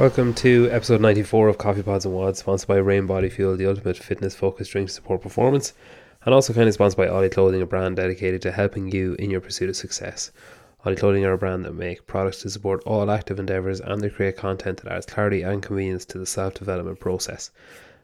Welcome to episode 94 of Coffee Pods and WODs, sponsored by Rain Body Fuel, the ultimate fitness focused drink to support performance, and also kind of sponsored by Ollie Clothing, a brand dedicated to helping you in your pursuit of success. Ollie Clothing are a brand that make products to support all active endeavours and they create content that adds clarity and convenience to the self development process.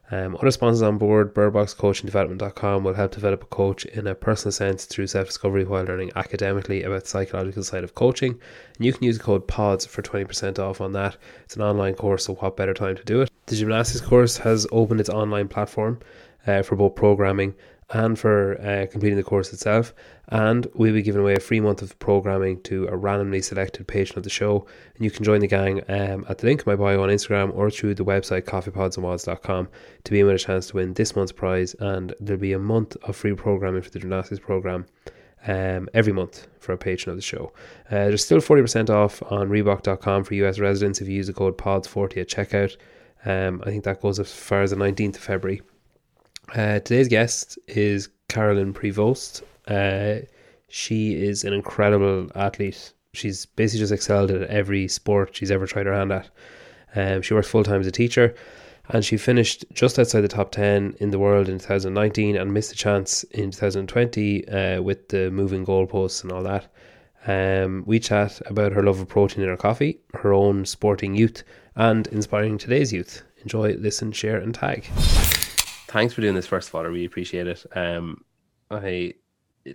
Um, other sponsors on board, birdboxcoachingdevelopment.com will help develop a coach in a personal sense through self-discovery while learning academically about the psychological side of coaching. And you can use the code PODS for 20% off on that. It's an online course, so what better time to do it? The gymnastics course has opened its online platform uh, for both programming and for uh, completing the course itself. And we'll be giving away a free month of programming to a randomly selected patron of the show. And you can join the gang um, at the link in my bio on Instagram or through the website coffeepodsandwods.com to be in with a chance to win this month's prize. And there'll be a month of free programming for the gymnastics program. Um, every month for a patron of the show. Uh, there's still 40% off on Reebok.com for US residents if you use the code PODS40 at checkout. Um, I think that goes as far as the 19th of February. Uh, today's guest is Carolyne Prévost. Uh, she is an incredible athlete. She's basically just excelled at every sport she's ever tried her hand at. Um, she works full time as a teacher, and she finished just outside the top 10 in the world in 2019 and missed a chance in 2020 uh, with the moving goalposts and all that. Um, we chat about her love of protein in her coffee, her own sporting youth, and inspiring today's youth. Enjoy, listen, share, and tag thanks for doing this first of all. I really appreciate it. Um, I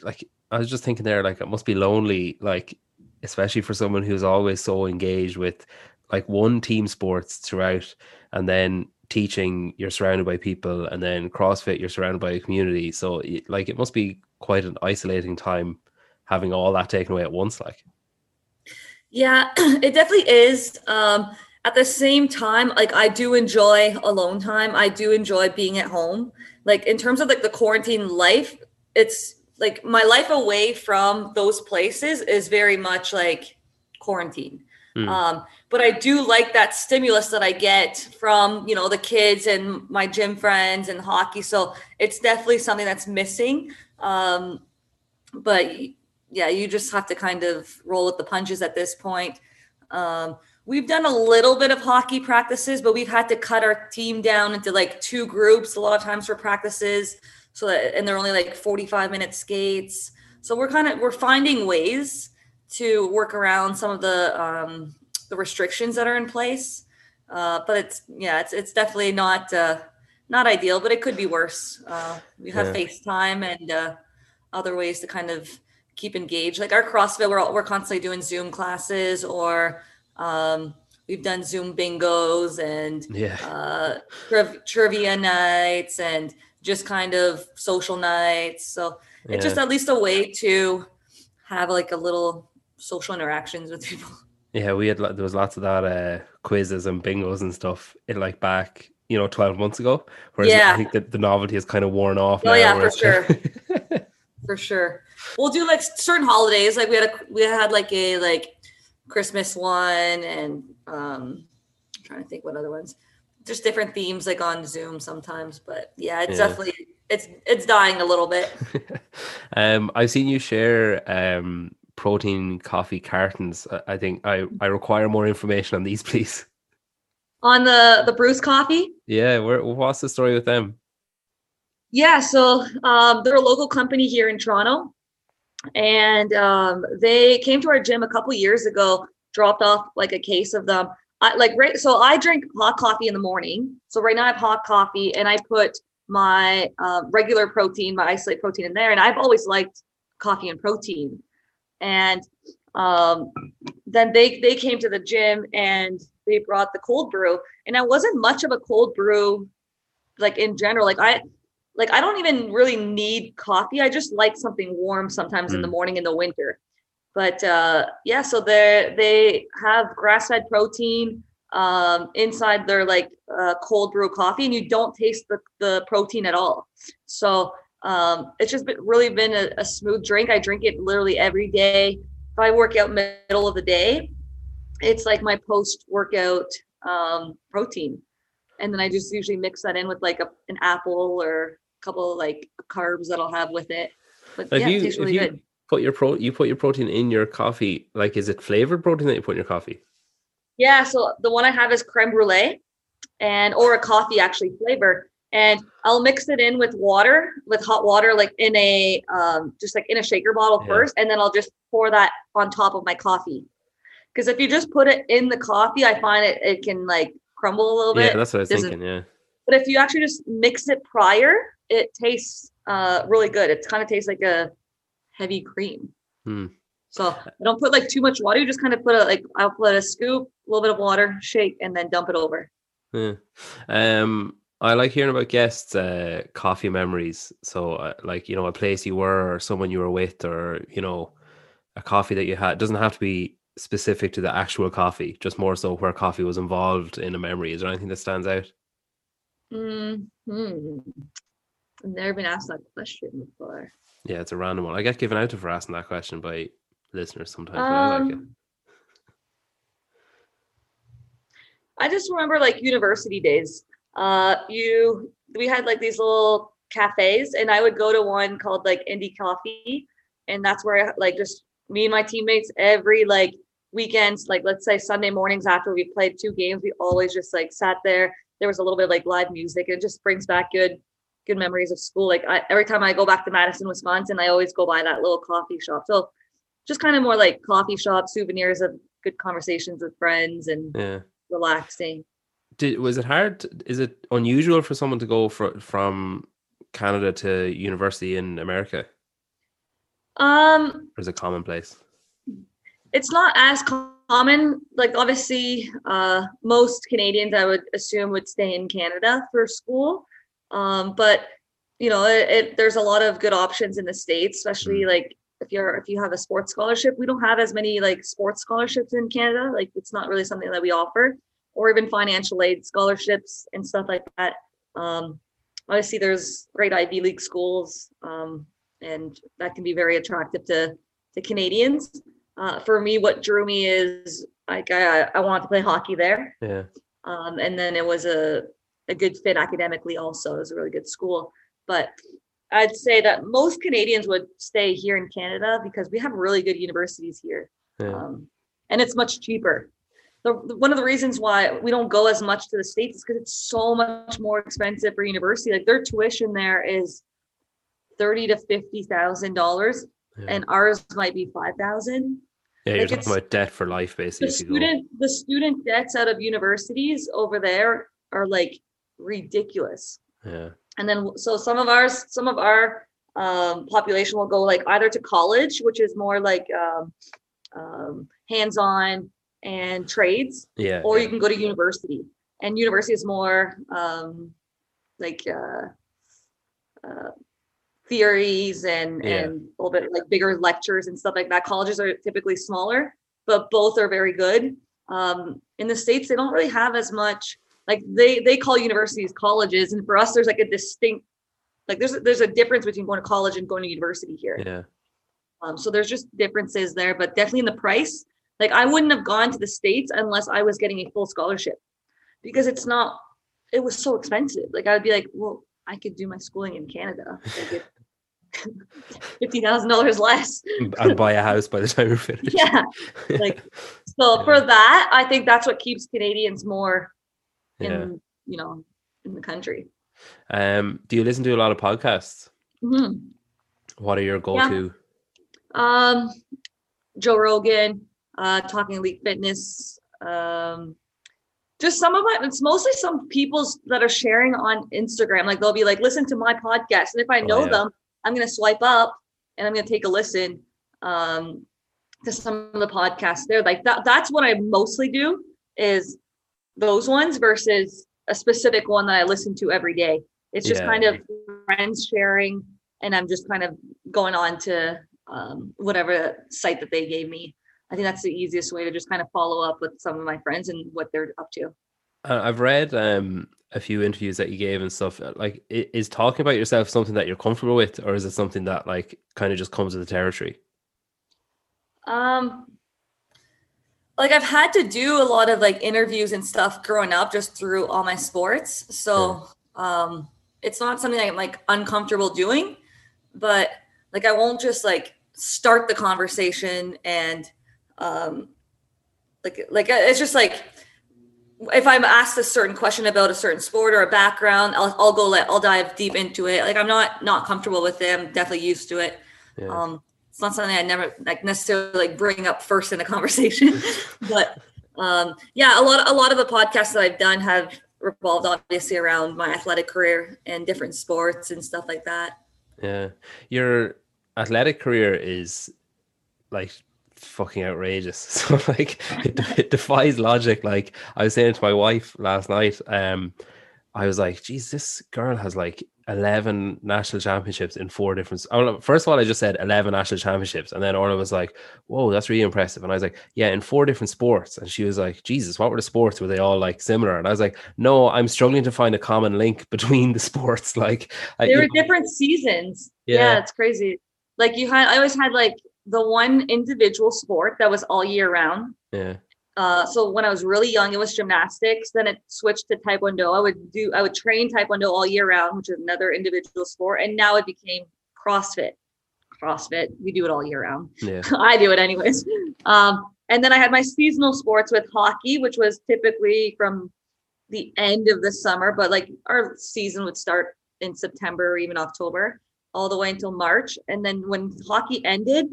like I was just thinking there, like it must be lonely, like especially for someone who's always so engaged with like one team sports throughout, and then teaching you're surrounded by people, and then CrossFit you're surrounded by a community. So like it must be quite an isolating time having all that taken away at once. Like, yeah, it definitely is. Um, at the same time like i do enjoy alone time i do enjoy being at home like in terms of like the quarantine life it's like my life away from those places is very much like quarantine mm. um but i do like that stimulus that i get from you know the kids and my gym friends and hockey so it's definitely something that's missing um but yeah you just have to kind of roll with the punches at this point um We've done a little bit of hockey practices, but we've had to cut our team down into like two groups a lot of times for practices. So that, and they're only like 45 minute skates. So we're kind of we're finding ways to work around some of the um, the restrictions that are in place. Uh, but it's yeah, it's it's definitely not uh, not ideal, but it could be worse. Uh, we have yeah. FaceTime and uh, other ways to kind of keep engaged. Like our CrossFit, we're all, we're constantly doing Zoom classes or um, we've done Zoom bingos and yeah. uh, triv- trivia nights and just kind of social nights. So yeah. it's just at least a way to have like a little social interactions with people. Yeah, we had there was lots of that uh, quizzes and bingos and stuff in like back you know 12 months ago whereas yeah. i think that the novelty has kind of worn off oh yeah for sure for sure we'll do like certain holidays like we had a we had like a like Christmas one and um I'm trying to think what other ones. Just different themes like on Zoom sometimes, but yeah, it's yeah. definitely it's it's dying a little bit. um I've seen you share um protein coffee cartons. I think I I require more information on these, please. On the the Bruce coffee? Yeah, where what's the story with them? Yeah, so um, they're a local company here in Toronto and um, they came to our gym a couple years ago dropped off like a case of them I, like right so i drink hot coffee in the morning so right now i have hot coffee and i put my uh, regular protein my isolate protein in there and i've always liked coffee and protein and um, then they they came to the gym and they brought the cold brew and i wasn't much of a cold brew like in general like i like I don't even really need coffee. I just like something warm sometimes mm. in the mm. morning in the winter. But uh, yeah, so they they have grass fed protein um, inside their like uh, cold brew coffee, and you don't taste the, the protein at all. So um, it's just been, really been a, a smooth drink. I drink it literally every day. If I work out middle of the day, it's like my post workout um, protein and then I just usually mix that in with like a, an apple or a couple like carbs that I'll have with it. But yeah, you, it tastes really good. Put your pro you put your protein in your coffee. Like is it flavored protein that you put in your coffee? Yeah, so the one I have is creme brulee and or a coffee actually flavor. And I'll mix it in with water, with hot water, like in a um, just like in a shaker bottle Yeah. first, and then I'll just pour that on top of my coffee. Because if you just put it in the coffee, I find it it can like crumble a little bit. Yeah, that's what I was Doesn't- thinking. Yeah. But if you actually just mix it prior, it tastes uh, really good. It kind of tastes like a heavy cream. Hmm. So I don't put like too much water. You just kind of put a like I'll put a scoop, a little bit of water, shake, and then dump it over. Yeah. Um, I like hearing about guests' uh, coffee memories. So, uh, like you know, a place you were, or someone you were with, or you know, a coffee that you had. It doesn't have to be specific to the actual coffee. Just more so where coffee was involved in a memory. Is there anything that stands out? Hmm. I've never been asked that question before. Yeah, it's a random one. I get given out to for asking that question by listeners sometimes. but I like it. Um, I just remember like university days. Uh, you we had like these little cafes, and I would go to one called like Indie Coffee, and that's where I, like just me and my teammates every like weekends, like let's say Sunday mornings after we played two games, we always just like sat there. There was a little bit of like live music, and it just brings back good good memories of school. Like I, every time I go back to Madison, Wisconsin, I always go by that little coffee shop. So just kind of more like coffee shop souvenirs of good conversations with friends and Yeah. relaxing. Did was it hard? Is it unusual for someone to go fro- from Canada to university in America, Um, or is it commonplace? it's not as common. Like obviously, uh, most Canadians I would assume would stay in Canada for school. Um, but you know, it, it there's a lot of good options in the states, especially like if you're if you have a sports scholarship. We don't have as many like sports scholarships in Canada. Like it's not really something that we offer, or even financial aid scholarships and stuff like that. Um, obviously, there's great Ivy League schools, um, and that can be very attractive to to Canadians. Uh, for me, what drew me is like I, I wanted to play hockey there, Yeah. um, and then it was a a good fit academically. Also, it was a really good school. But I'd say that most Canadians would stay here in Canada because we have really good universities here, Yeah. um, and it's much cheaper. The, one of the reasons why we don't go as much to the states is because it's so much more expensive for university. Like their tuition there is thirty to fifty thousand dollars, yeah. and ours might be five thousand Yeah, you're Like, talking about debt for life, basically. the if you go. student the student debts out of universities over there are like ridiculous. Yeah, and then so some of ours some of our um, population will go like either to college which is more like um, um, hands-on and trades yeah, or yeah. you can go to university. And university is more um, like uh, uh, theories and Yeah. and a little bit like bigger lectures and stuff like that. Colleges are typically smaller but both are very good. Um, in the states they don't really have as much like they they call universities colleges and for us there's like a distinct like there's there's a difference between going to college and going to university here yeah, um, so there's just differences there, but definitely in the price. Like I wouldn't have gone to the states unless I was getting a full scholarship, because it's not. It was so expensive. Like I would be like, well, I could do my schooling in Canada. Like Fifty thousand dollars less. and buy a house by the time you're finished. Yeah. Like so for that, I think that's what keeps Canadians more in yeah. you know in the country. Um, do you listen to a lot of podcasts? Mhm. What are your go-to? Um, Joe Rogan, uh, talking elite fitness. Um, just some of my, it's mostly some people's that are sharing on Instagram. Like they'll be like, listen to my podcast. And if I Oh, know yeah. them, I'm going to swipe up and I'm going to take a listen um, to some of the podcasts there. Like that, that's what I mostly do is those ones versus a specific one that I listen to every day. It's just Yeah. kind of friends sharing and I'm just kind of going on to um, whatever site that they gave me. I think that's the easiest way to just kind of follow up with some of my friends and what they're up to. Uh, I've read um a few interviews that you gave and stuff. uh, Like, is talking about yourself something that you're comfortable with, or is it something that like kind of just comes with the territory? Um, like I've had to do a lot of like interviews and stuff growing up just through all my sports. So um, it's not something I'm like uncomfortable doing, but like I won't just like start the conversation and um, like like it's just like if I'm asked a certain question about a certain sport or a background, I'll I'll go let I'll dive deep into it. Like I'm not not comfortable with it. I'm definitely used to it. Yeah. Um, it's not something I never like necessarily like bring up first in a conversation, but um, yeah, a lot a lot of the podcasts that I've done have revolved obviously around my athletic career and different sports and stuff like that. Yeah, your athletic career is like fucking outrageous. So like it, it, defies logic. Like I was saying to my wife last night, um, I was like, geez, this girl has like 11 national championships in four different. First of all, I just said 11 national championships. And then Orla was like, whoa, that's really impressive. And I was like, yeah, in four different sports. And she was like, Jesus, what were the sports? Were they all like similar? And I was like, no, I'm struggling to find a common link between the sports. Like, there were different seasons. Yeah. yeah, it's crazy. Like, you had, I always had like the one individual sport that was all year round. Yeah. Uh, so when I was really young, it was gymnastics. Then it switched to taekwondo. I would do, I would train taekwondo all year round, which is another individual sport. And now it became CrossFit. CrossFit, we do it all year round. Yeah. I do it anyways. Um, and then I had my seasonal sports with hockey, which was typically from the end of the summer, but like our season would start in September or even October, all the way until March. And then when hockey ended,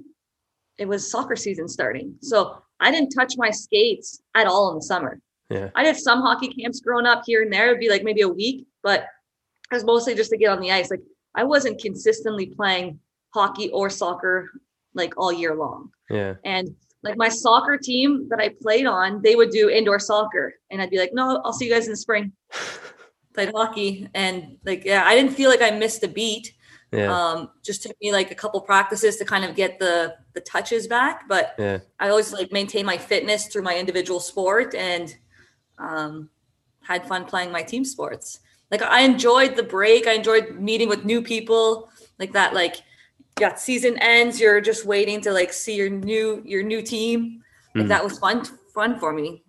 it was soccer season starting. So I didn't touch my skates at all in the summer. Yeah. I did some hockey camps growing up here and there. It'd be like maybe a week, but it was mostly just to get on the ice. Like I wasn't consistently playing hockey or soccer like all year long. Yeah. And like my soccer team that I played on, they would do indoor soccer. And I'd be like, no, I'll see you guys in the spring. Played hockey. And like, yeah, I didn't feel like I missed a beat. Yeah. Um, just took me like a couple practices to kind of get the the touches back, but yeah. I always like maintain my fitness through my individual sport and um, had fun playing my team sports. Like I enjoyed the break. I enjoyed meeting with new people. Like that, like yeah, season ends. You're just waiting to like see your new your new team. Like mm. that was fun fun for me.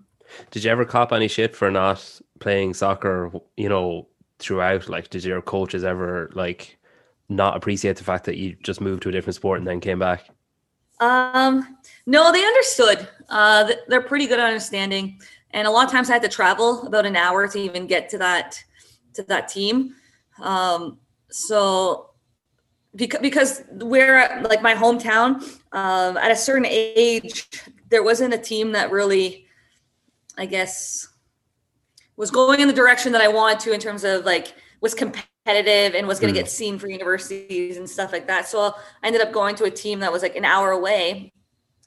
Did you ever cop any shit for not playing soccer? You know, throughout. Like, did your coaches ever like not appreciate the fact that you just moved to a different sport and then came back? Um, no, they understood. Uh, they're pretty good at understanding. And a lot of times I had to travel about an hour to even get to that to that team. Um, so because because we're like my hometown, um, at a certain age, there wasn't a team that really, I guess, was going in the direction that I wanted to in terms of like was competitive and was going to mm. get seen for universities and stuff like that. So I ended up going to a team that was like an hour away.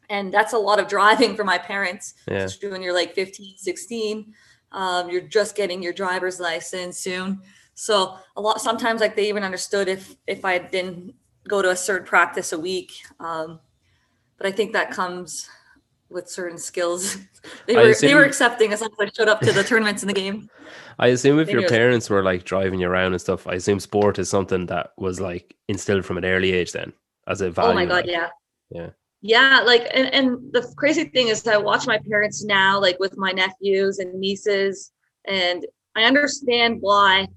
And that's a lot of driving for my parents. Yeah. When you're like 15, 16, um, you're just getting your driver's license soon. So a lot, sometimes like they even understood if, if I didn't go to a certain practice a week. Um, but I think that comes with certain skills. they were, assume... they were accepting as long as I showed up to the tournaments in the game. I assume if your parents were like driving you around and stuff, I assume sport is something that was like instilled from an early age then as a value. Oh my god, like. yeah. Yeah. Yeah, like and, and the crazy thing is I watch my parents now, like with my nephews and nieces, and I understand why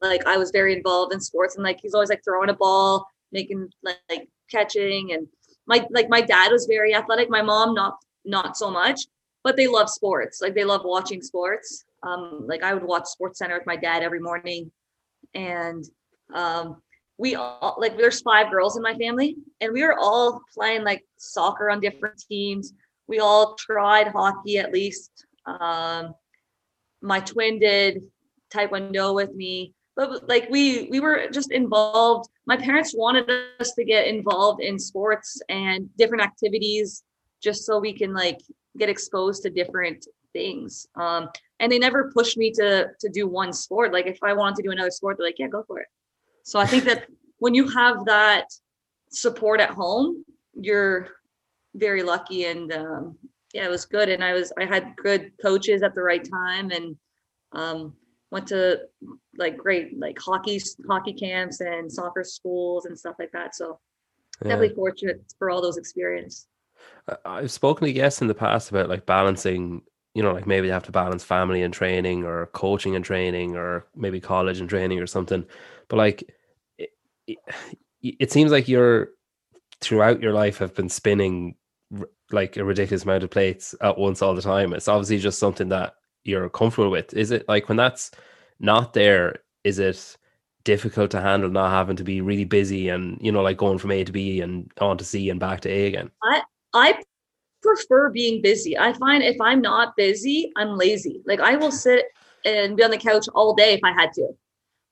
like I was very involved in sports and like he's always like throwing a ball, making like, like catching and my like my dad was very athletic, my mom not not so much, but they love sports. Like they love watching sports. Um, like I would watch Sports Center with my dad every morning, and um, we all like there's five girls in my family, and we were all playing like soccer on different teams. We all tried hockey at least. Um, my twin did taekwondo with me, but like we we were just involved. My parents wanted us to get involved in sports and different activities, just so we can like get exposed to different things. Um, and they never pushed me to to do one sport. Like if I wanted to do another sport, they're like, yeah, go for it. So I think that when you have that support at home, you're very lucky. And um, yeah, it was good. And I was I had good coaches at the right time, and um, went to like great like hockey hockey camps and soccer schools and stuff like that. So yeah. definitely fortunate for all those experiences. I've spoken to guests in the past about like balancing you know, like maybe they have to balance family and training or coaching and training or maybe college and training or something. But like, it, it, it seems like you're throughout your life have been spinning like a ridiculous amount of plates at once all the time. It's obviously just something that you're comfortable with. Is it like when that's not there? Is it difficult to handle not having to be really busy and you know like going from A to B and on to C and back to A again? I I prefer being busy. I find if I'm not busy, I'm lazy. Like I will sit and be on the couch all day if I had to.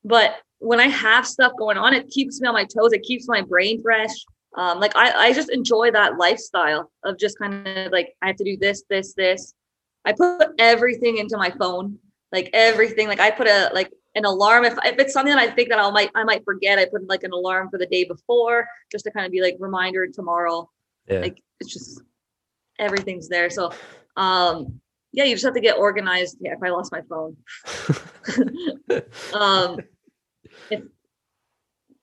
But when I have stuff going on, it keeps me on my toes. It keeps my brain fresh. Um, like I, I just enjoy that lifestyle of just kind of like I have to do this, this, this. I put everything into my phone, like everything. Like I put a like an alarm if, if it's something that I think that I might I might forget. I put like an alarm for the day before just to kind of be like reminder tomorrow. Yeah. Like it's just everything's there. So um yeah, you just have to get organized. Yeah, if I lost my phone. um if,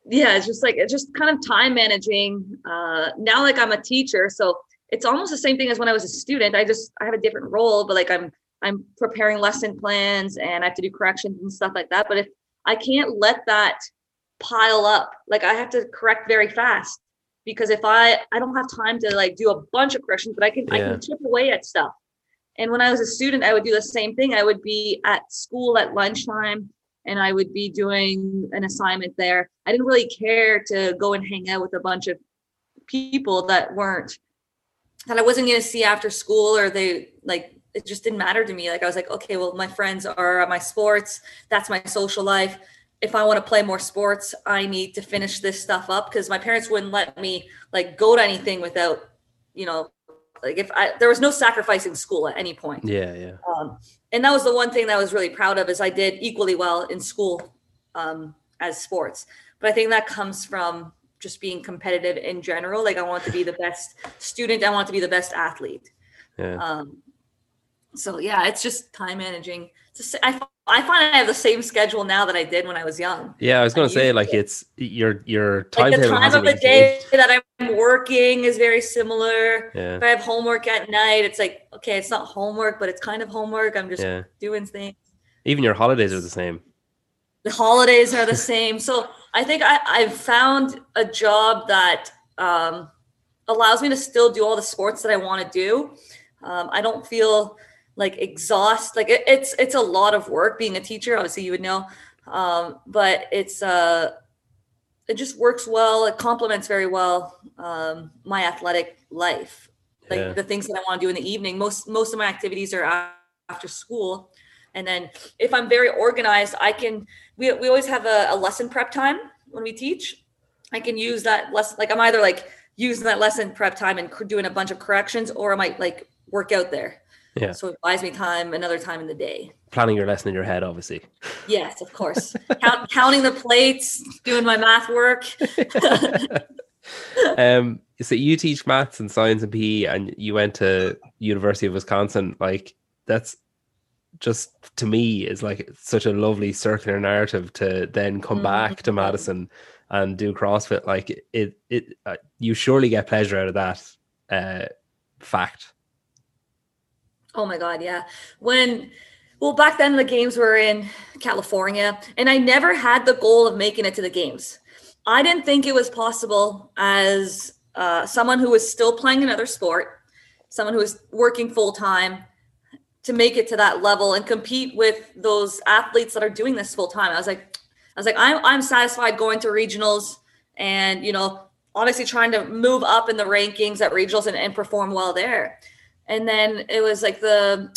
yeah, it's just like it's just kind of time managing. Uh now like I'm a teacher, so it's almost the same thing as when I was a student. I just I have a different role, but like I'm I'm preparing lesson plans and I have to do corrections and stuff like that. But if I can't let that pile up, like I have to correct very fast because if I I don't have time to like do a bunch of corrections, but I can yeah. I can chip away at stuff. And when I was a student, I would do the same thing. I would be at school at lunchtime and I would be doing an assignment there. I didn't really care to go and hang out with a bunch of people that weren't that I wasn't going to see after school or they like it just didn't matter to me. Like I was like, okay, well, my friends are at my sports. That's my social life. If I want to play more sports, I need to finish this stuff up because my parents wouldn't let me like go to anything without, you know, like if I there was no sacrificing school at any point. Yeah, yeah. Um, and that was the one thing that I was really proud of is I did equally well in school um, as sports. But I think that comes from just being competitive in general. Like I want to be the best student. I want to be the best athlete. Yeah. Um, so yeah, it's just time managing. Just, I, I find I have the same schedule now that I did when I was young. Yeah, I was going to say like it's your your time. Like the time of the day changed. that I'm working is very similar. Yeah. If I have homework at night, it's like okay, it's not homework, but it's kind of homework. I'm just yeah. doing things. Even your holidays are the same. The holidays are the same. So I think I, I've found a job that um, allows me to still do all the sports that I want to do. Um, I don't feel like exhaust like it, it's it's a lot of work being a teacher obviously you would know um, but it's uh it just works well it complements very well um, my athletic life. Like yeah. the things that i want to do in the evening most most of my activities are after school and then if i'm very organized i can we, we always have a, a lesson prep time when we teach. I can use that lesson like i'm either like using that lesson prep time and doing a bunch of corrections or i might like work out there yeah. So it buys me time another time in the day. Planning your lesson in your head, obviously. Yes, of course. Count, counting the plates, doing my math work. um, so you teach maths and science and PE, and you went to University of Wisconsin. Like that's just to me is like such a lovely circular narrative to then come mm-hmm. back to Madison and do CrossFit. Like it, it, uh, you surely get pleasure out of that uh, fact. Oh my God, yeah. When, well, back then the games were in California, and I never had the goal of making it to the games. I didn't think it was possible as uh, someone who was still playing another sport, someone who was working full time, to make it to that level and compete with those athletes that are doing this full time. I was like, I was like, I'm I'm satisfied going to regionals and you know, obviously trying to move up in the rankings at regionals and, and perform well there and then it was like the,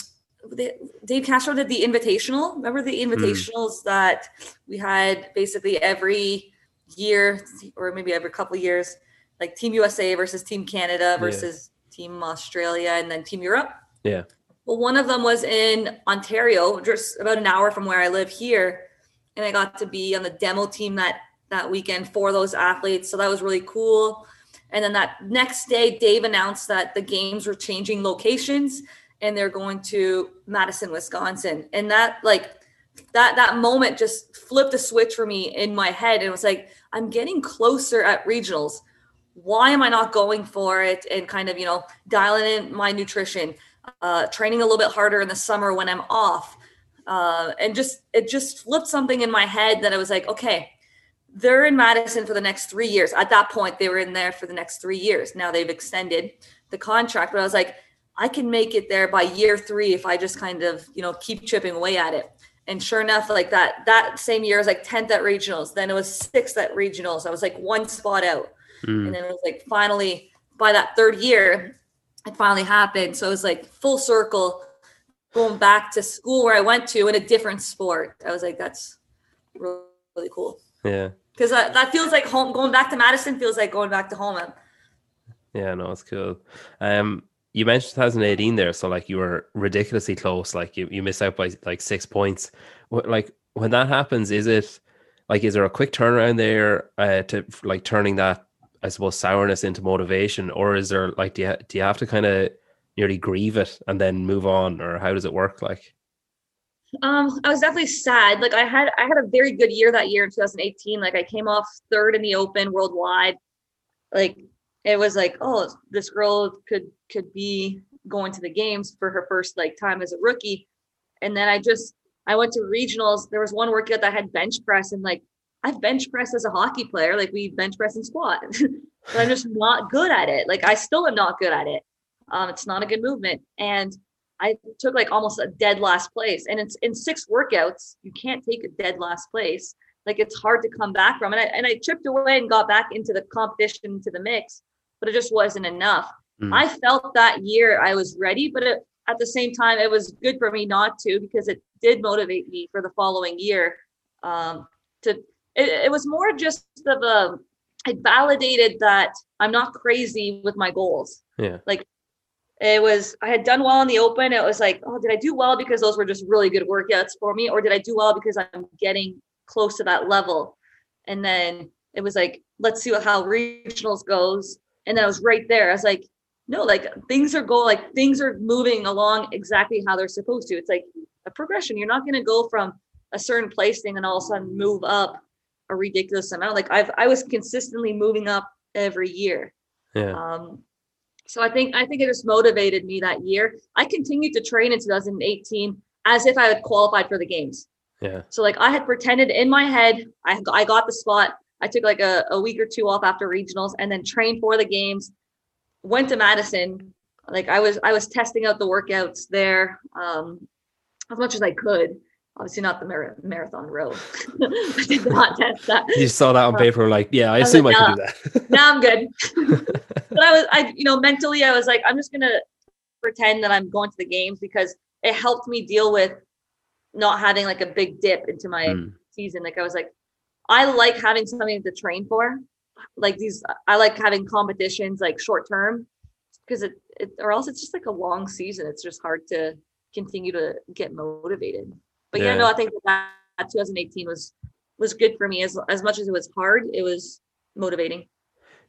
the Dave Castro did the invitational. Remember the hmm. invitationals mm. that we had basically every year or maybe every couple of years, like Team USA versus Team Canada versus yeah. Team Australia and then Team Europe. Yeah. Well, one of them was in Ontario, just about an hour from where I live here, and I got to be on the demo team that that weekend for those athletes. So that was really cool. And then that next day, Dave announced that the games were changing locations and they're going to Madison, Wisconsin. And that like that that moment just flipped a switch for me in my head. And it was like, I'm getting closer at regionals. Why am I not going for it and kind of, you know, dialing in my nutrition, uh, training a little bit harder in the summer when I'm off? Uh, and just it just flipped something in my head that I was like, okay, they're in Madison for the next three years. At that point, they were in there for the next three years. Now they've extended, the contract, but I was like, I can make it there by year three if I just kind of, you know, keep chipping away at it. And sure enough, like that, that same year I was like 10th at regionals. Then it was sixth at regionals. I was like one spot out. Mm. And then it was like finally by that third year, it finally happened. So it was like full circle going back to school where I went to in a different sport. I was like, that's really, really cool. Yeah. Because that, that feels like home. Going back to Madison feels like going back to home. Yeah, no, it's cool. Um, you mentioned 2018 there, so like you were ridiculously close. Like you, you missed out by like six points. Like when that happens, is it like is there a quick turnaround there uh, to like turning that I suppose sourness into motivation, or is there like do you do you have to kind of nearly grieve it and then move on, or how does it work? Like, um, I was definitely sad. Like I had I had a very good year that year in 2018. Like I came off third in the Open worldwide. Like it was like, oh, this girl could could be going to the games for her first like time as a rookie, and then I just I went to regionals. There was one workout that had bench press, and like I've bench pressed as a hockey player, like we bench press and squat, but I'm just not good at it. Like I still am not good at it. Um, it's not a good movement. And I took like almost a dead last place. And it's in six workouts, you can't take a dead last place. Like it's hard to come back from. And I and I chipped away and got back into the competition, to the mix, but it just wasn't enough. Mm. I felt that year I was ready, but it, at the same time, it was good for me not to because it did motivate me for the following year um, to it, it was more just of a it validated that I'm not crazy with my goals. Yeah. Like it was I had done well in the open. It was like, oh, did I do well because those were just really good workouts for me? Or did I do well because I'm getting close to that level? And then it was like, let's see how regionals goes. And then I was right there. I was like, no, like things are going like things are moving along exactly how they're supposed to. It's like a progression. You're not gonna go from a certain place thing and all of a sudden move up a ridiculous amount. Like I've I was consistently moving up every year. Yeah. Um, so I think I think it just motivated me that year. I continued to train in 2018 as if I had qualified for the games. Yeah. So like I had pretended in my head I I got the spot. I took like a, a week or two off after regionals and then trained for the games. Went to Madison. Like I was I was testing out the workouts there um, as much as I could obviously not the mar- marathon row. I did not test that. You saw that on paper, like, yeah, I, I assume like, I can do that. now I'm good. but I was, I, you know, mentally, I was like, I'm just gonna pretend that I'm going to the games because it helped me deal with not having like a big dip into my mm. season. Like I was like, I like having something to train for. Like these, I like having competitions like short term because it, it, or else it's just like a long season. It's just hard to continue to get motivated. But yeah, yeah no, I think that, that 2018 was was good for me as as much as it was hard. It was motivating.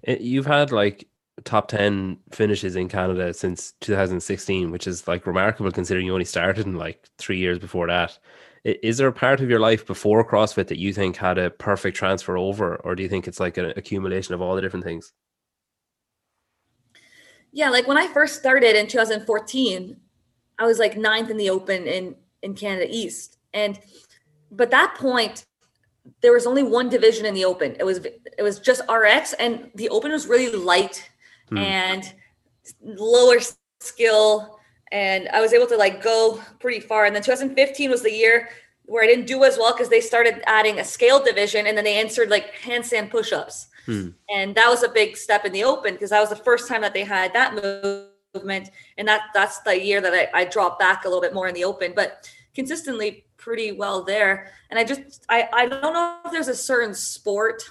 Eh, you've had like top 10 finishes in Canada since 2016, which is like remarkable considering you only started in like three years before that. Is there a part of your life before CrossFit that you think had a perfect transfer over, or do you think it's like an accumulation of all the different things? Yeah, like when I first started in 2014, I was like ninth in the open in in Canada East. And but that point, there was only one division in the open. It was it was just RX, and the open was really light mm. and lower skill. And I was able to like go pretty far. And then 2015 was the year where I didn't do as well because they started adding a scale division and then they answered like handstand push-ups. Hmm. And that was a big step in the open because that was the first time that they had that movement. And that that's the year that I, I dropped back a little bit more in the open. But consistently pretty well there. And I just I I don't know if there's a certain sport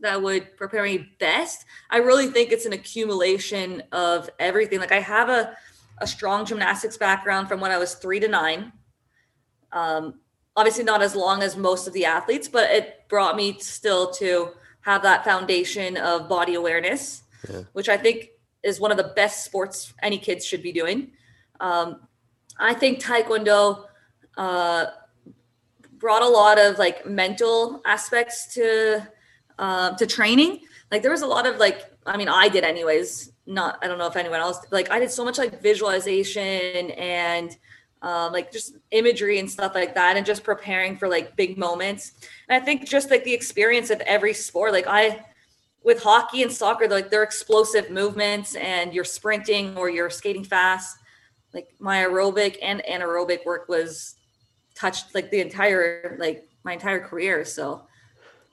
that would prepare me best. I really think it's an accumulation of everything. Like I have a a strong gymnastics background from when I was three to nine. Um, obviously not as long as most of the athletes, but it brought me still to have that foundation of body awareness, yeah. which I think is one of the best sports any kids should be doing. Um, I think Taekwondo uh, brought a lot of like mental aspects to uh, to training. Like there was a lot of like, I mean, I did anyways. Not, I don't know if anyone else like. I did so much like visualization and um, like just imagery and stuff like that, and just preparing for like big moments. And I think just like the experience of every sport, like I, with hockey and soccer, like they're explosive movements and you're sprinting or you're skating fast. Like my aerobic and anaerobic work was touched like the entire like my entire career. So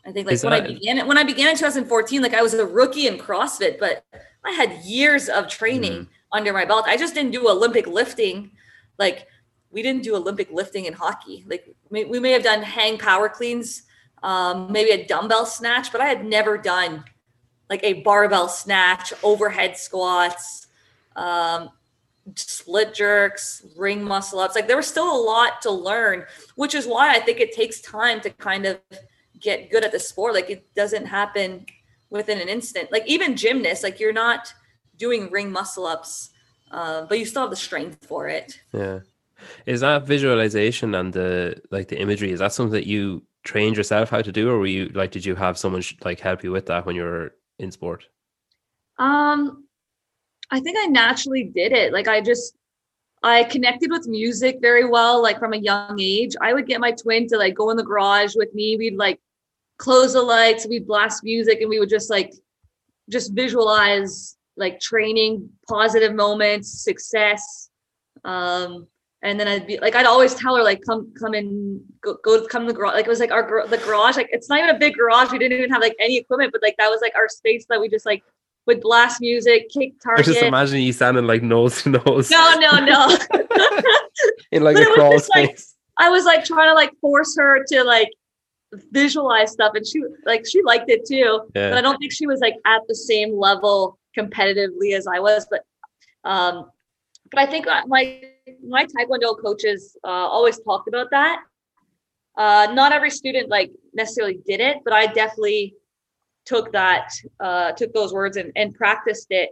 I think like Is when that... I began when I began in 2014, like I was a rookie in CrossFit, but I had years of training mm-hmm. under my belt. I just didn't do Olympic lifting. Like we didn't do Olympic lifting in hockey. Like we, we may have done hang power cleans, um, maybe a dumbbell snatch, but I had never done like a barbell snatch, overhead squats, um, split jerks, ring muscle ups. Like there was still a lot to learn, which is why I think it takes time to kind of get good at the sport. Like it doesn't happen within an instant. Like even gymnasts, like you're not doing ring muscle ups, uh, but you still have the strength for it. Yeah. Is that visualization and the like the imagery? Is that something that you trained yourself how to do, or were you like did you have someone like help you with that when you were in sport? Um, I think I naturally did it. Like I just I connected with music very well, like from a young age. I would get my twin to like go in the garage with me. We'd like close the lights, we'd blast music, and we would just like just visualize like training, positive moments, success. Um, and then I'd be like, I'd always tell her like, come, come in, go, go come to the garage. Like it was like our the garage. Like it's not even a big garage. We didn't even have like any equipment, but like that was like our space that we just like would blast music, kick target. I just imagine you sounding like nose to nose. No, no, no. in like but a crawl space. Like, I was like trying to like force her to like visualize stuff, and she like she liked it too. Yeah. But I don't think she was like at the same level competitively as I was. But um, but I think my my taekwondo coaches uh, always talked about that. Uh, not every student like necessarily did it, but I definitely took that uh, took those words and, and practiced it.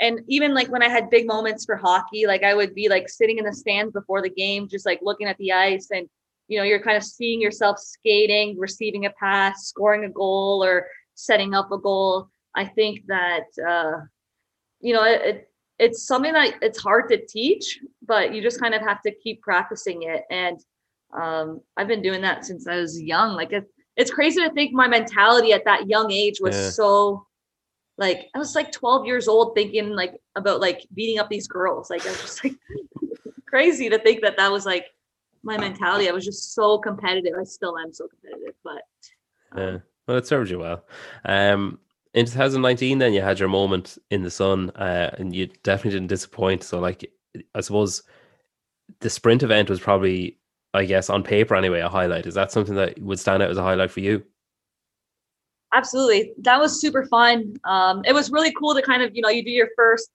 And even like when I had big moments for hockey, like I would be like sitting in the stands before the game, just like looking at the ice, and you know you're kind of seeing yourself skating, receiving a pass, scoring a goal, or setting up a goal. I think that uh, you know it, it it's something that it's hard to teach, but you just kind of have to keep practicing it. And um, I've been doing that since I was young. Like it, it's crazy to think my mentality at that young age was yeah. so like I was like 12 years old thinking like about like beating up these girls. Like I was just like crazy to think that that was like my mentality. I was just so competitive. I still am so competitive, but um, yeah. Well, it served you well. Um, in 2019 then you had your moment in the sun uh, and you definitely didn't disappoint. So like i suppose the sprint event was probably i guess on paper anyway a highlight. Is that something that would stand out as a highlight for you? Absolutely. That was super fun. Um, it was really cool to kind of you know you do your first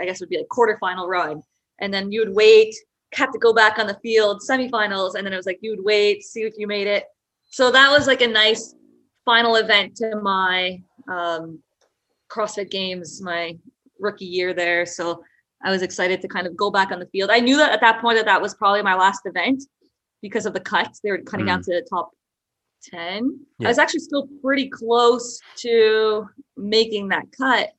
i guess it would be like quarterfinal run and then you would wait have to go back on the field semifinals and then it was like you would wait see if you made it. So that was like a nice final event to my um, CrossFit Games my rookie year there. So I was excited to kind of go back on the field. I knew that at that point that that was probably my last event because of the cuts. They were cutting mm. down to the top 10. Yeah. I was actually still pretty close to making that cut.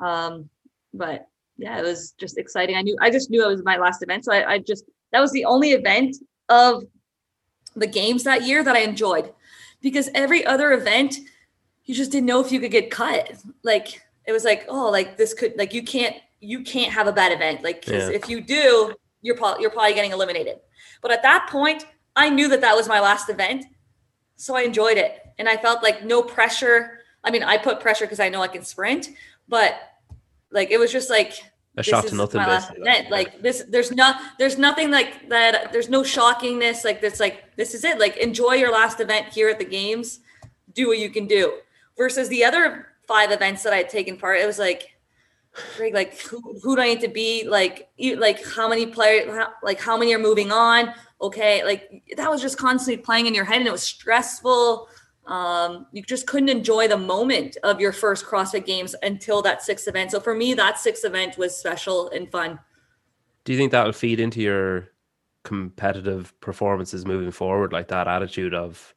Um, but yeah, it was just exciting. I knew I just knew it was my last event. So I, I just that was the only event of the games that year that I enjoyed because every other event you just didn't know if you could get cut. Like it was like, oh, like this could like you can't you can't have a bad event. Like yeah. if you do, you're probably you're probably getting eliminated. But at that point, I knew that that was my last event, so I enjoyed it, and I felt like no pressure. I mean, I put pressure because I know I can sprint, but like it was just like a shot to nothing. Like, like this, there's not, there's nothing like that. There's no shockingness. Like this, like this is it. Like enjoy your last event here at the games. Do what you can do versus the other five events that I had taken part. It was like, like who, who do I need to be? Like, you, like how many players? How, like how many are moving on? Okay, like that was just constantly playing in your head, and it was stressful. Um, you just couldn't enjoy the moment of your first CrossFit Games until that sixth event. So for me, that sixth event was special and fun. Do you think that will feed into your competitive performances moving forward? Like that attitude of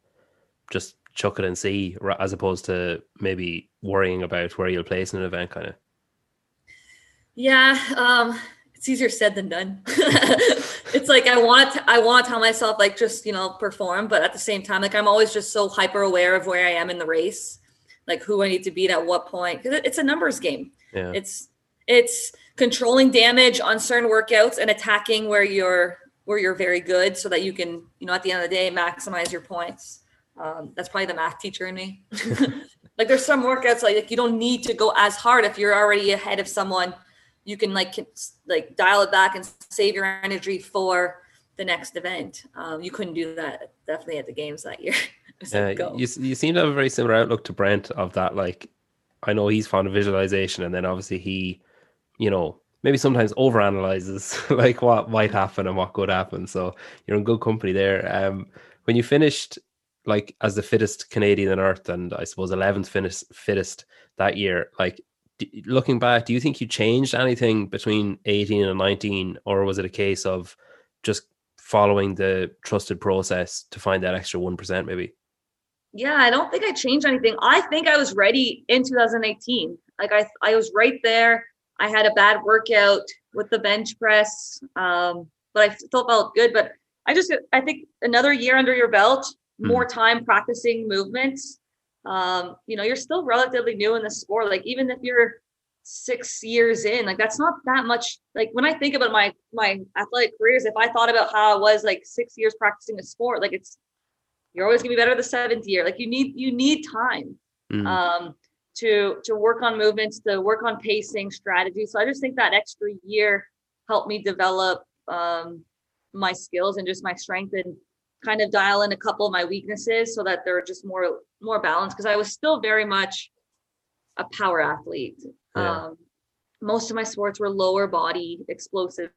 just chuck it and see, as opposed to maybe worrying about where you'll place in an event, kind of. Yeah, um, it's easier said than done. it's like I want to, I want to tell myself like just you know perform, but at the same time, like I'm always just so hyper aware of where I am in the race like who I need to beat at what point because it's a numbers game. Yeah. It's it's controlling damage on certain workouts and attacking where you're where you're very good so that you can you know at the end of the day maximize your points. Um, that's probably the math teacher in me. like there's some workouts like, like you don't need to go as hard if you're already ahead of someone. You can like like dial it back and save your energy for the next event. Um, you couldn't do that definitely at the games that year. Yeah, you you seem to have a very similar outlook to Brent of that. Like, I know he's fond of visualization, and then obviously he, you know, maybe sometimes overanalyzes like what might happen and what could happen. So you're in good company there. Um, when you finished like as the fittest Canadian on earth, and I suppose 11th fittest fittest that year, like d- looking back, do you think you changed anything between 18 and 19, or was it a case of just following the trusted process to find that extra one percent, maybe? Yeah, I don't think I changed anything. I think I was ready in 2018. Like I, I was right there. I had a bad workout with the bench press, um, but I still felt good. But I just, I think another year under your belt. More time practicing movements. Um, you know, you're still relatively new in the sport. Like even if you're six years in, like that's not that much. Like when I think about my my athletic careers, if I thought about how I was like six years practicing a sport, like it's you're always gonna be better the seventh year. Like you need you need time. Mm. Um, to to work on movements, to work on pacing strategy. So I just think that extra year helped me develop um, my skills and just my strength and kind of dial in a couple of my weaknesses so that they're just more more balanced because I was still very much a power athlete. Yeah. Um, most of my sports were lower body explosive.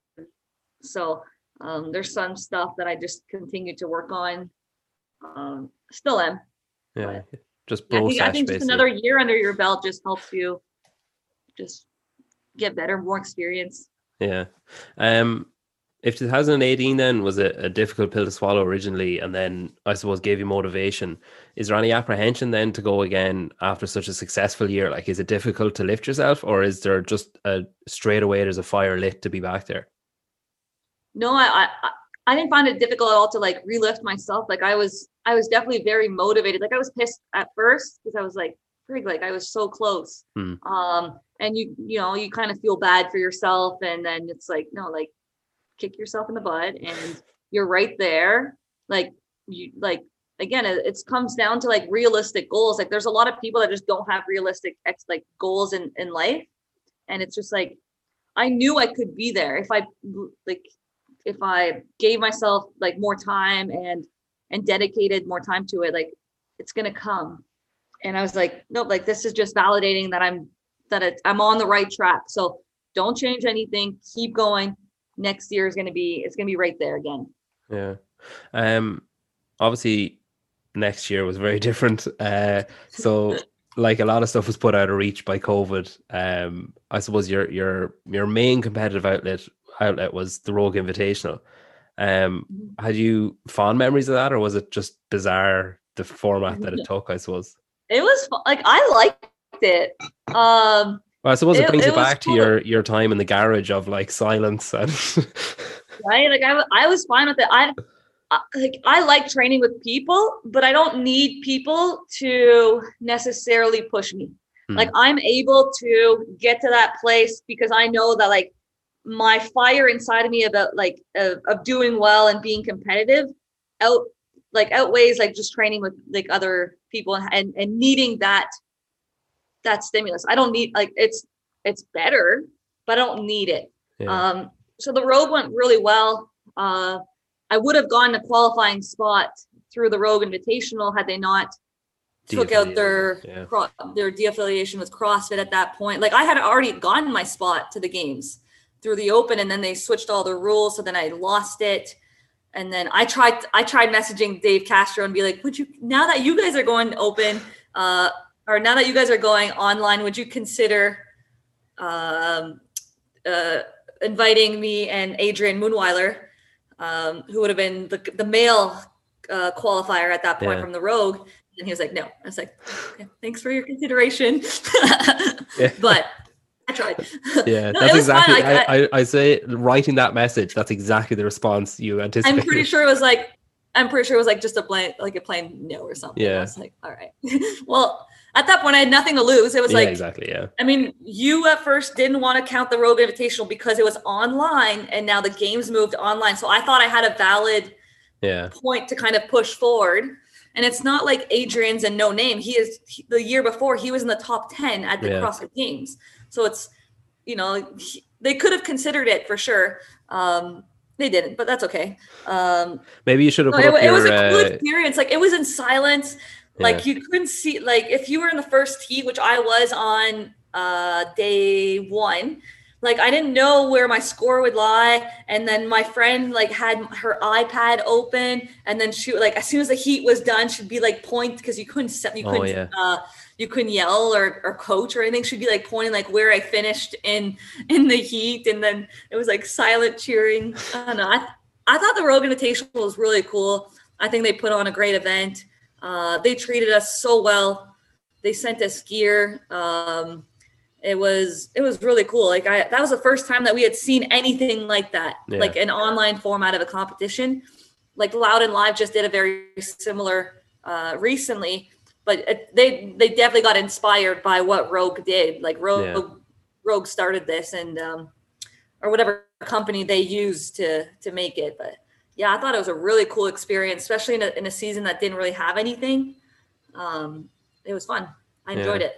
So um, there's some stuff that I just continued to work on. Um, still am. Yeah. But just yeah, I think, I think just another year under your belt just helps you just get better, more experience. Yeah. Um if 2018 then was a, a, difficult pill to swallow originally and then I suppose gave you motivation, is there any apprehension then to go again after such a successful year? Like, is it difficult to lift yourself or is there just a straight away there's a fire lit to be back there? No, I, I, I didn't find it difficult at all to like relift myself. Like I was, I was definitely very motivated. Like I was pissed at first because I was like, frig, like I was so close. Hmm. Um, and you, you know, you kind of feel bad for yourself, and then it's like, no, like kick yourself in the butt, and you're right there. Like you, like again, it, it comes down to like realistic goals. Like there's a lot of people that just don't have realistic ex like goals in in life, and it's just like I knew I could be there if I like if I gave myself like more time and and dedicated more time to it, like it's gonna come. And I was like, nope, like this is just validating that I'm that it, I'm on the right track. So don't change anything. Keep going. Next year is gonna be it's gonna be right there again. Yeah. Um. Obviously, next year was very different. Uh. So. like a lot of stuff was put out of reach by COVID. Um, I suppose your your your main competitive outlet outlet was the Rogue Invitational. Um, mm-hmm. had you fond memories of that, or was it just bizarre the format that it took? I suppose it was like I liked it. Um, well, I suppose it, it brings it you back cool. to your your time in the garage of like silence and right. Like I, I was fine with it. I, I like I like training with people, but I don't need people to necessarily push me. Hmm. Like I'm able to get to that place because I know that like my fire inside of me about like of, of doing well and being competitive out like outweighs like just training with like other people and and needing that that stimulus. I don't need like it's it's better but i don't need it. Yeah. um so the rogue went really well. Uh i would have gone to qualifying spot through the rogue invitational had they not took out their yeah. their de-affiliation with crossfit at that point. Like i had already gotten my spot to the games through the open and then they switched all the rules so then i lost it. And then i tried i tried messaging dave castro and be like would you now that you guys are going open uh or now that you guys are going online would you consider um uh inviting me and adrian Mundwiler um who would have been the, the male uh, qualifier at that point yeah. from the rogue and he was like no i was like okay, thanks for your consideration yeah. but I tried. Yeah, no, that's exactly. I, I, I, say writing that message. That's exactly the response you anticipated. I'm pretty sure it was like. I'm pretty sure it was like just a plain, like a plain no or something. Yeah. I was like, all right. well, at that point I had nothing to lose. It was yeah, like exactly. Yeah. I mean, you at first didn't want to count the Rogue Invitational because it was online and now the games moved online. So I thought I had a valid Yeah. point to kind of push forward. And it's not like Adrian's a no name. He is he- the year before he was in the top 10 at the Yeah. CrossFit Games. So it's, you know, he- they could have considered it for sure. Um, they didn't, but that's okay. Um, Maybe you should have no, it, it was a cool uh, experience. Like it was in silence. Like you couldn't see. Like if you were in the first heat, which I was on uh, day one, like I didn't know where my score would lie. And then my friend like had her iPad open, and then she like as soon as the heat was done, she'd be like point because you couldn't set you Oh, couldn't yeah. uh, you couldn't yell or, or coach or anything. She'd be like pointing like where I finished in in the heat, and then it was like silent cheering. I don't know. I, I thought the Rogue Invitational was really cool. I think they put on a great event. Uh, they treated us so well. They sent us gear. Um, it was it was really cool. Like I that was the first time that we had seen anything like that, Yeah. like an online format of a competition. Like Loud and Live just did a very similar uh, recently, but it, they they definitely got inspired by what Rogue did. Like Rogue Yeah. Rogue started this and um, or whatever company they used to to make it. But yeah, I thought it was a really cool experience, especially in a, in a season that didn't really have anything. Um, it was fun. I Yeah. enjoyed it.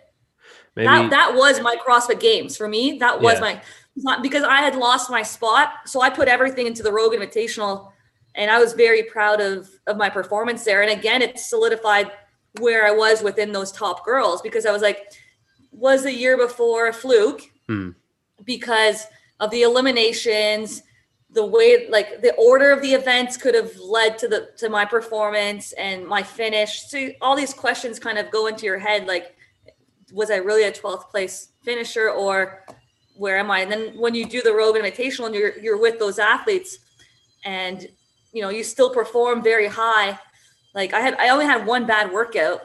maybe. That that was my CrossFit Games for me. That was Yeah. my not because I had lost my spot, so I put everything into the Rogue Invitational, and I was very proud of of my performance there. And again, it solidified where I was within those top girls because I was like, was the year before a fluke Hmm. because of the eliminations the way like the order of the events could have led to the to my performance and my finish so all these questions kind of go into your head like was i really a 12th place finisher or where am i and then when you do the rogue invitational and you're you're with those athletes and you know you still perform very high like i had i only had one bad workout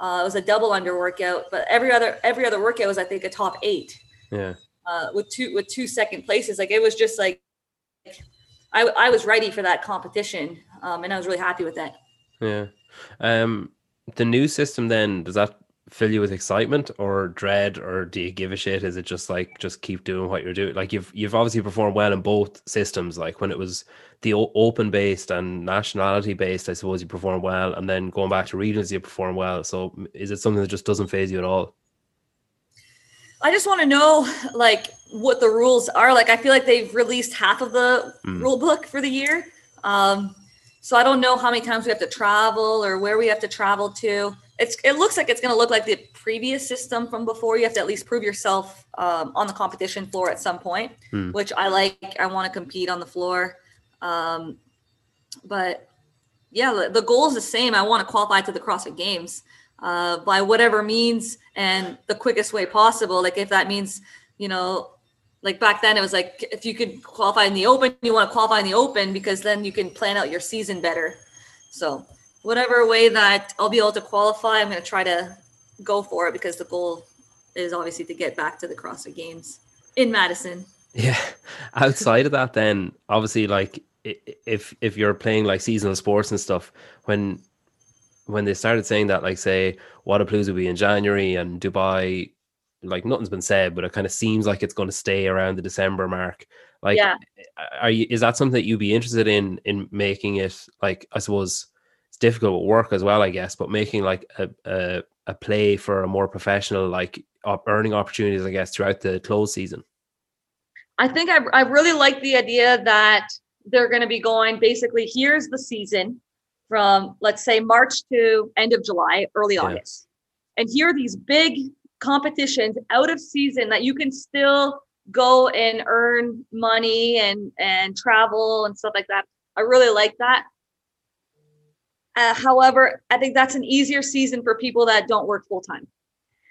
uh, it was a double under workout but every other every other workout was i think a top eight yeah. uh, with two with two second places. Like it was just like I I was ready for that competition, um, and I was really happy with that. Yeah. Um, the new system then does that fill you with excitement or dread, or do you give a shit? Is it just like just keep doing what you're doing? Like you've you've obviously performed well in both systems. Like when it was the open based and nationality based, I suppose you performed well, and then going back to regionals, you perform well. So is it something that just doesn't faze you at all? I just want to know like what the rules are. Like I feel like they've released half of the Mm. rule book for the year. Um, so I don't know how many times we have to travel or where we have to travel to. It's it looks like it's going to look like the previous system from before. You have to at least prove yourself um, on the competition floor at some point, Hmm. which I like. I want to compete on the floor, um, but yeah, the, the goal is the same. I want to qualify to the CrossFit Games uh, by whatever means and the quickest way possible. Like if that means, you know, like back then it was like if you could qualify in the open, you want to qualify in the open because then you can plan out your season better. So whatever way that I'll be able to qualify, I'm going to try to go for it because the goal is obviously to get back to the CrossFit Games in Madison. Yeah. Outside of that, then obviously, like if if you're playing like seasonal sports and stuff, when when they started saying that, like say Wodapalooza will be in January and Dubai, like nothing's been said, but it kind of seems like it's going to stay around the December mark. Like, Yeah. are you? Is that something that you'd be interested in in making it? Like, I suppose it's difficult with work as well, I guess, but making like a a, a play for a more professional like op- earning opportunities, I guess, throughout the close season. I think I, I really like the idea that they're going to be going basically here's the season from let's say March to end of July, early Yeah. August. And here are these big competitions out of season that you can still go and earn money and and travel and stuff like that. I really like that. Uh, however, I think that's an easier season for people that don't work full time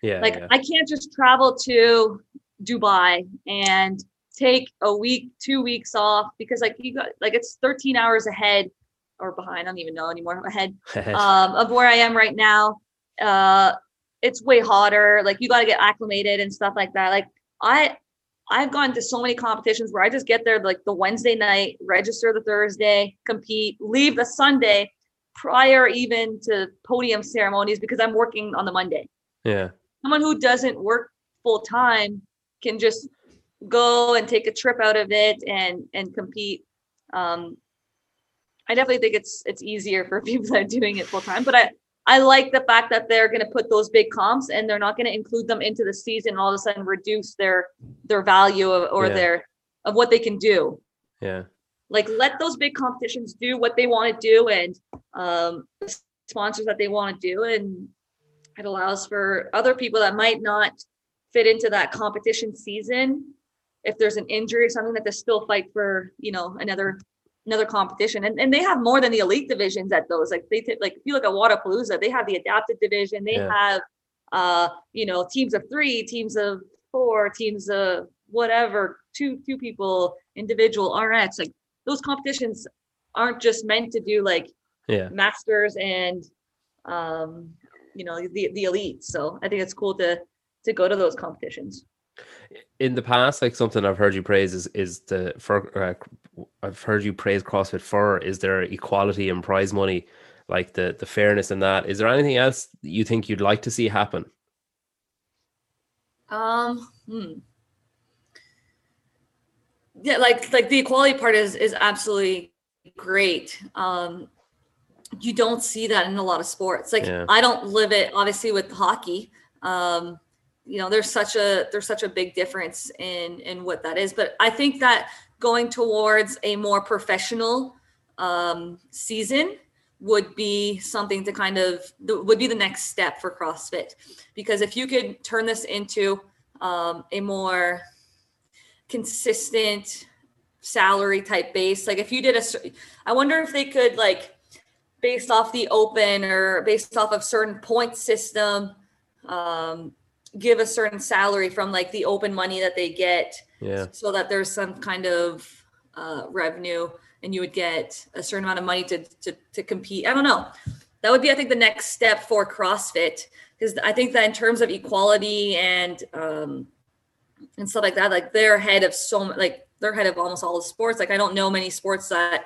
Yeah, like yeah. I can't just travel to Dubai and take a week, two weeks off because like you got like it's 13 hours ahead or behind. I don't even know anymore. Ahead um, of where I am right now. Uh, it's way hotter. Like you got to get acclimated and stuff like that. Like I, I've gone to so many competitions where I just get there like the Wednesday night, register the Thursday, compete, leave the Sunday prior even to podium ceremonies because I'm working on the Monday. Yeah. Someone who doesn't work full time can just go and take a trip out of it and and compete. Um, I definitely think it's it's easier for people that are doing it full time, but I I like the fact that they're going to put those big comps and they're not going to include them into the season. And all of a sudden, reduce their their value of, or Yeah. their of what they can do. Yeah. Like let those big competitions do what they want to do and um, sponsors that they want to do, and it allows for other people that might not fit into that competition season if there's an injury or something that they still fight for you know another another competition. And, and they have more than the elite divisions at those. Like they t- like if you look at Wodapalooza they have the adapted division. They Yeah. have uh you know teams of three teams of four teams of whatever two two people individual RX like those competitions aren't just meant to do like Yeah. masters and um you know the the elite. So i think it's cool to to go to those competitions. In the past, like something I've heard you praise is is the for uh, I've heard you praise CrossFit for is there equality in prize money, like the the fairness in that. Is there anything else you think you'd like to see happen? um hmm. yeah like like the equality part is is absolutely great um you don't see that in a lot of sports like Yeah. i don't live it obviously with hockey um you know there's such a there's such a big difference in in what that is but i think that going towards a more professional um season would be something to kind of would be the next step for CrossFit. Because if you could turn this into um, a more consistent salary type base, like if you did a I wonder if they could like based off the open or based off of certain point system, um, give a certain salary from like the open money that they get Yeah. so that there's some kind of uh, revenue and you would get a certain amount of money to, to, to compete. I don't know. That would be, I think, the next step for CrossFit because I think that in terms of equality and um, and stuff like that, like they're ahead of so like they're ahead of almost all the sports. Like I don't know many sports that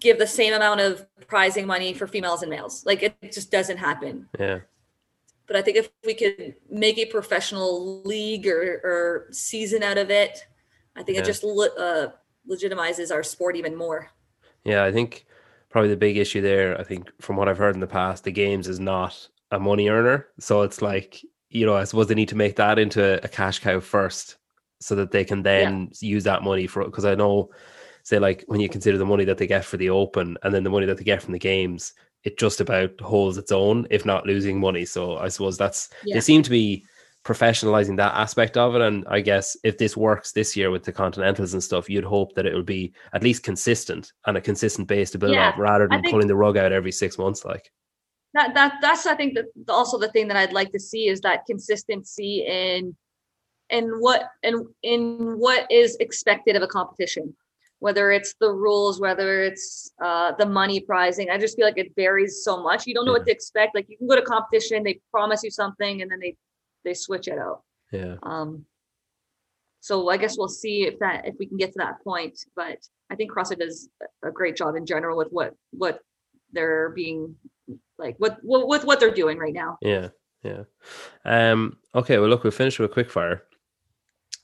give the same amount of prizing money for females and males. Like it just doesn't happen. Yeah. But I think if we could make a professional league or, or season out of it, I think Yeah. it just le- uh, legitimizes our sport even more. Yeah, I think probably the big issue there, I think from what I've heard in the past, the games is not a money earner. So it's like, you know, I suppose they need to make that into a cash cow first so that they can then use that money for because I know say like when you consider the money that they get for the open and then the money that they get from the games, it just about holds its own, if not losing money. So I suppose that's Yeah. they seem to be professionalizing that aspect of it. And I guess if this works this year with the continentals and stuff, you'd hope that it will be at least consistent and a consistent base to build Yeah, off rather than think- pulling the rug out every six months. Like, that that that's I think that also the thing that I'd like to see is that consistency in in what and in what is expected of a competition, whether it's the rules, whether it's uh, the money prizing. I just feel like it varies so much. You don't know what to expect. Like you can go to competition, they promise you something, and then they they switch it out. yeah, Um, so I guess we'll see if that if we can get to that point. But I think CrossFit does a great job in general with what what they're being like what, what with what they're doing right now. yeah, yeah. Um, okay, well, look, we'll finish with a quick fire.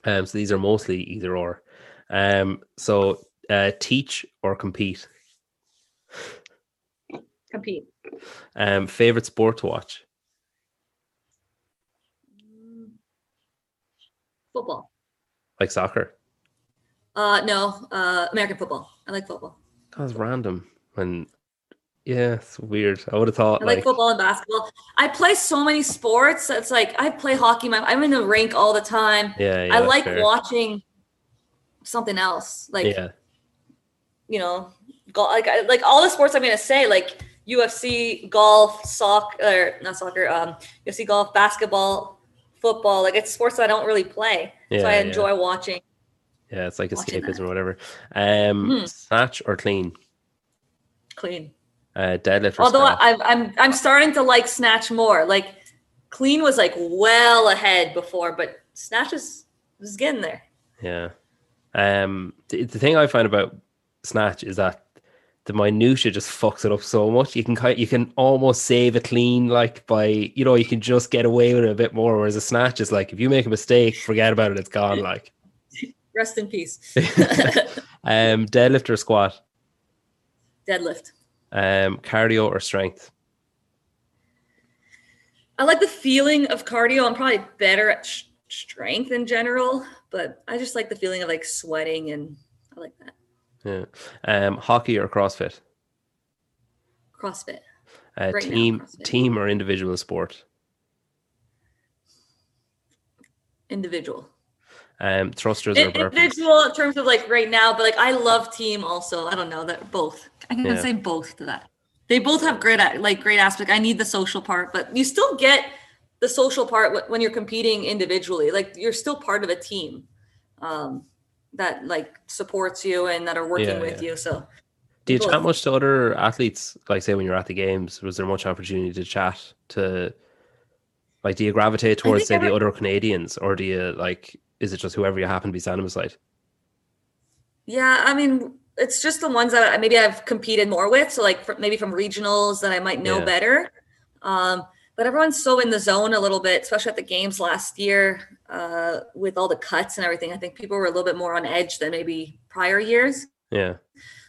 Um, so these are mostly either or. Um, so uh, teach or compete. Compete. Um, favorite sport to watch. Football. Like soccer. Uh no, uh American football. I like football. That was random. And yeah, it's weird. I would have thought I like, like, football and basketball. I play so many sports. It's like I play hockey. My, I'm in the rink all the time. yeah, yeah I like fair. watching something else. Like yeah, you know, golf, like like all the sports I'm gonna say, like UFC, golf, soccer, not soccer, um, UFC, golf, basketball, football. Like it's sports that I don't really play, so Yeah, I yeah. enjoy watching. yeah. It's like escapism or whatever. Um, Mhm. snatch or clean. Clean. Uh, deadlift Although? I'm I'm I'm starting to like snatch more. Like clean was like well ahead before, but snatch is is getting there. Yeah. Um, the, the thing I find about snatch is that the minutia just fucks it up so much. You can kind you can almost save it clean, like by you know you can just get away with it a bit more. Whereas a snatch is like if you make a mistake, forget about it, it's gone. Like Rest in peace. um, deadlift or squat, Deadlift. um, cardio or strength. I like the feeling of cardio. I'm probably better at sh- strength in general, but I just like the feeling of like sweating and I like that. Yeah. Um, hockey or CrossFit. CrossFit. Uh, Right now, team, CrossFit. team or individual sport. Individual. Um, thrusters or In- burpees. individual in terms of like right now, but like I love team also. I don't know that both. I can Yeah. say both to that. They both have great like great aspect. I need the social part, but you still get the social part when you're competing individually. Like you're still part of a team um, that like supports you and that are working Yeah, with yeah. you. So Do you chat much to other athletes? Like, say, when you're at the games, was there much opportunity to chat to? Like, do you gravitate towards, say, the other Canadians, or do you like? Is it just whoever you happen to be standing beside? Yeah, I mean, it's just the ones that maybe I've competed more with. So like fr- maybe from regionals that I might know Yeah. better. Um, but everyone's so in the zone a little bit, especially at the games last year uh, with all the cuts and everything. I think people were a little bit more on edge than maybe prior years. Yeah,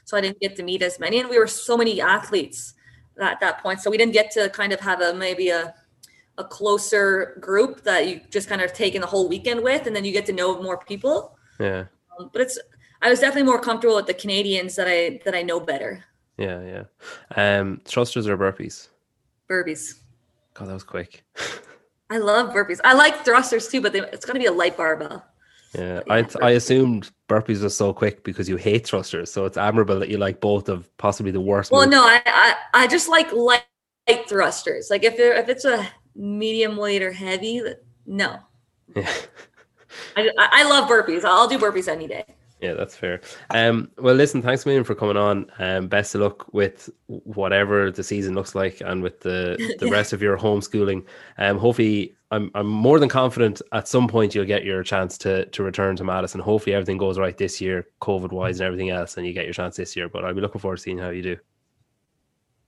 So I didn't get to meet as many, and we were so many athletes at that point. So we didn't get to kind of have a maybe a a closer group that you just kind of taken the whole weekend with, and then you get to know more people. yeah, Um, but it's I was definitely more comfortable with the Canadians that I that I know better. yeah, yeah. Um, thrusters or burpees? Burpees. God, that was quick. I love burpees. I like thrusters too, but they, it's going to be a light barbell. Yeah, Yeah, I I assumed burpees are so quick because you hate thrusters, so it's admirable that you like both of possibly the worst. Well, moves. no, I, I I just like light, light thrusters. Like if if it's a medium weight or heavy, no. Yeah. I, I I love burpees. I'll do burpees any day. Yeah, that's fair. Um, well, listen, thanks a million for coming on. Um, best of luck with whatever the season looks like and with the, the rest of your homeschooling. Um, hopefully, I'm I'm more than confident at some point you'll get your chance to to return to Madison. Hopefully, everything goes right this year, COVID wise and everything else, and you get your chance this year. But I'll be looking forward to seeing how you do.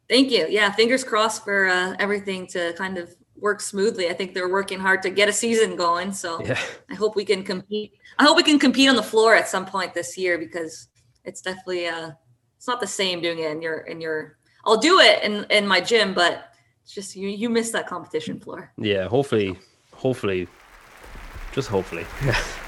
Thank you. Yeah, fingers crossed for uh, everything to kind of work smoothly. I think they're working hard to get a season going. So Yeah, I hope we can compete. I hope we can compete on the floor at some point this year because it's definitely uh it's not the same doing it in your in your I'll do it in in my gym, but it's just you you miss that competition floor. yeah. Hopefully, hopefully, just hopefully.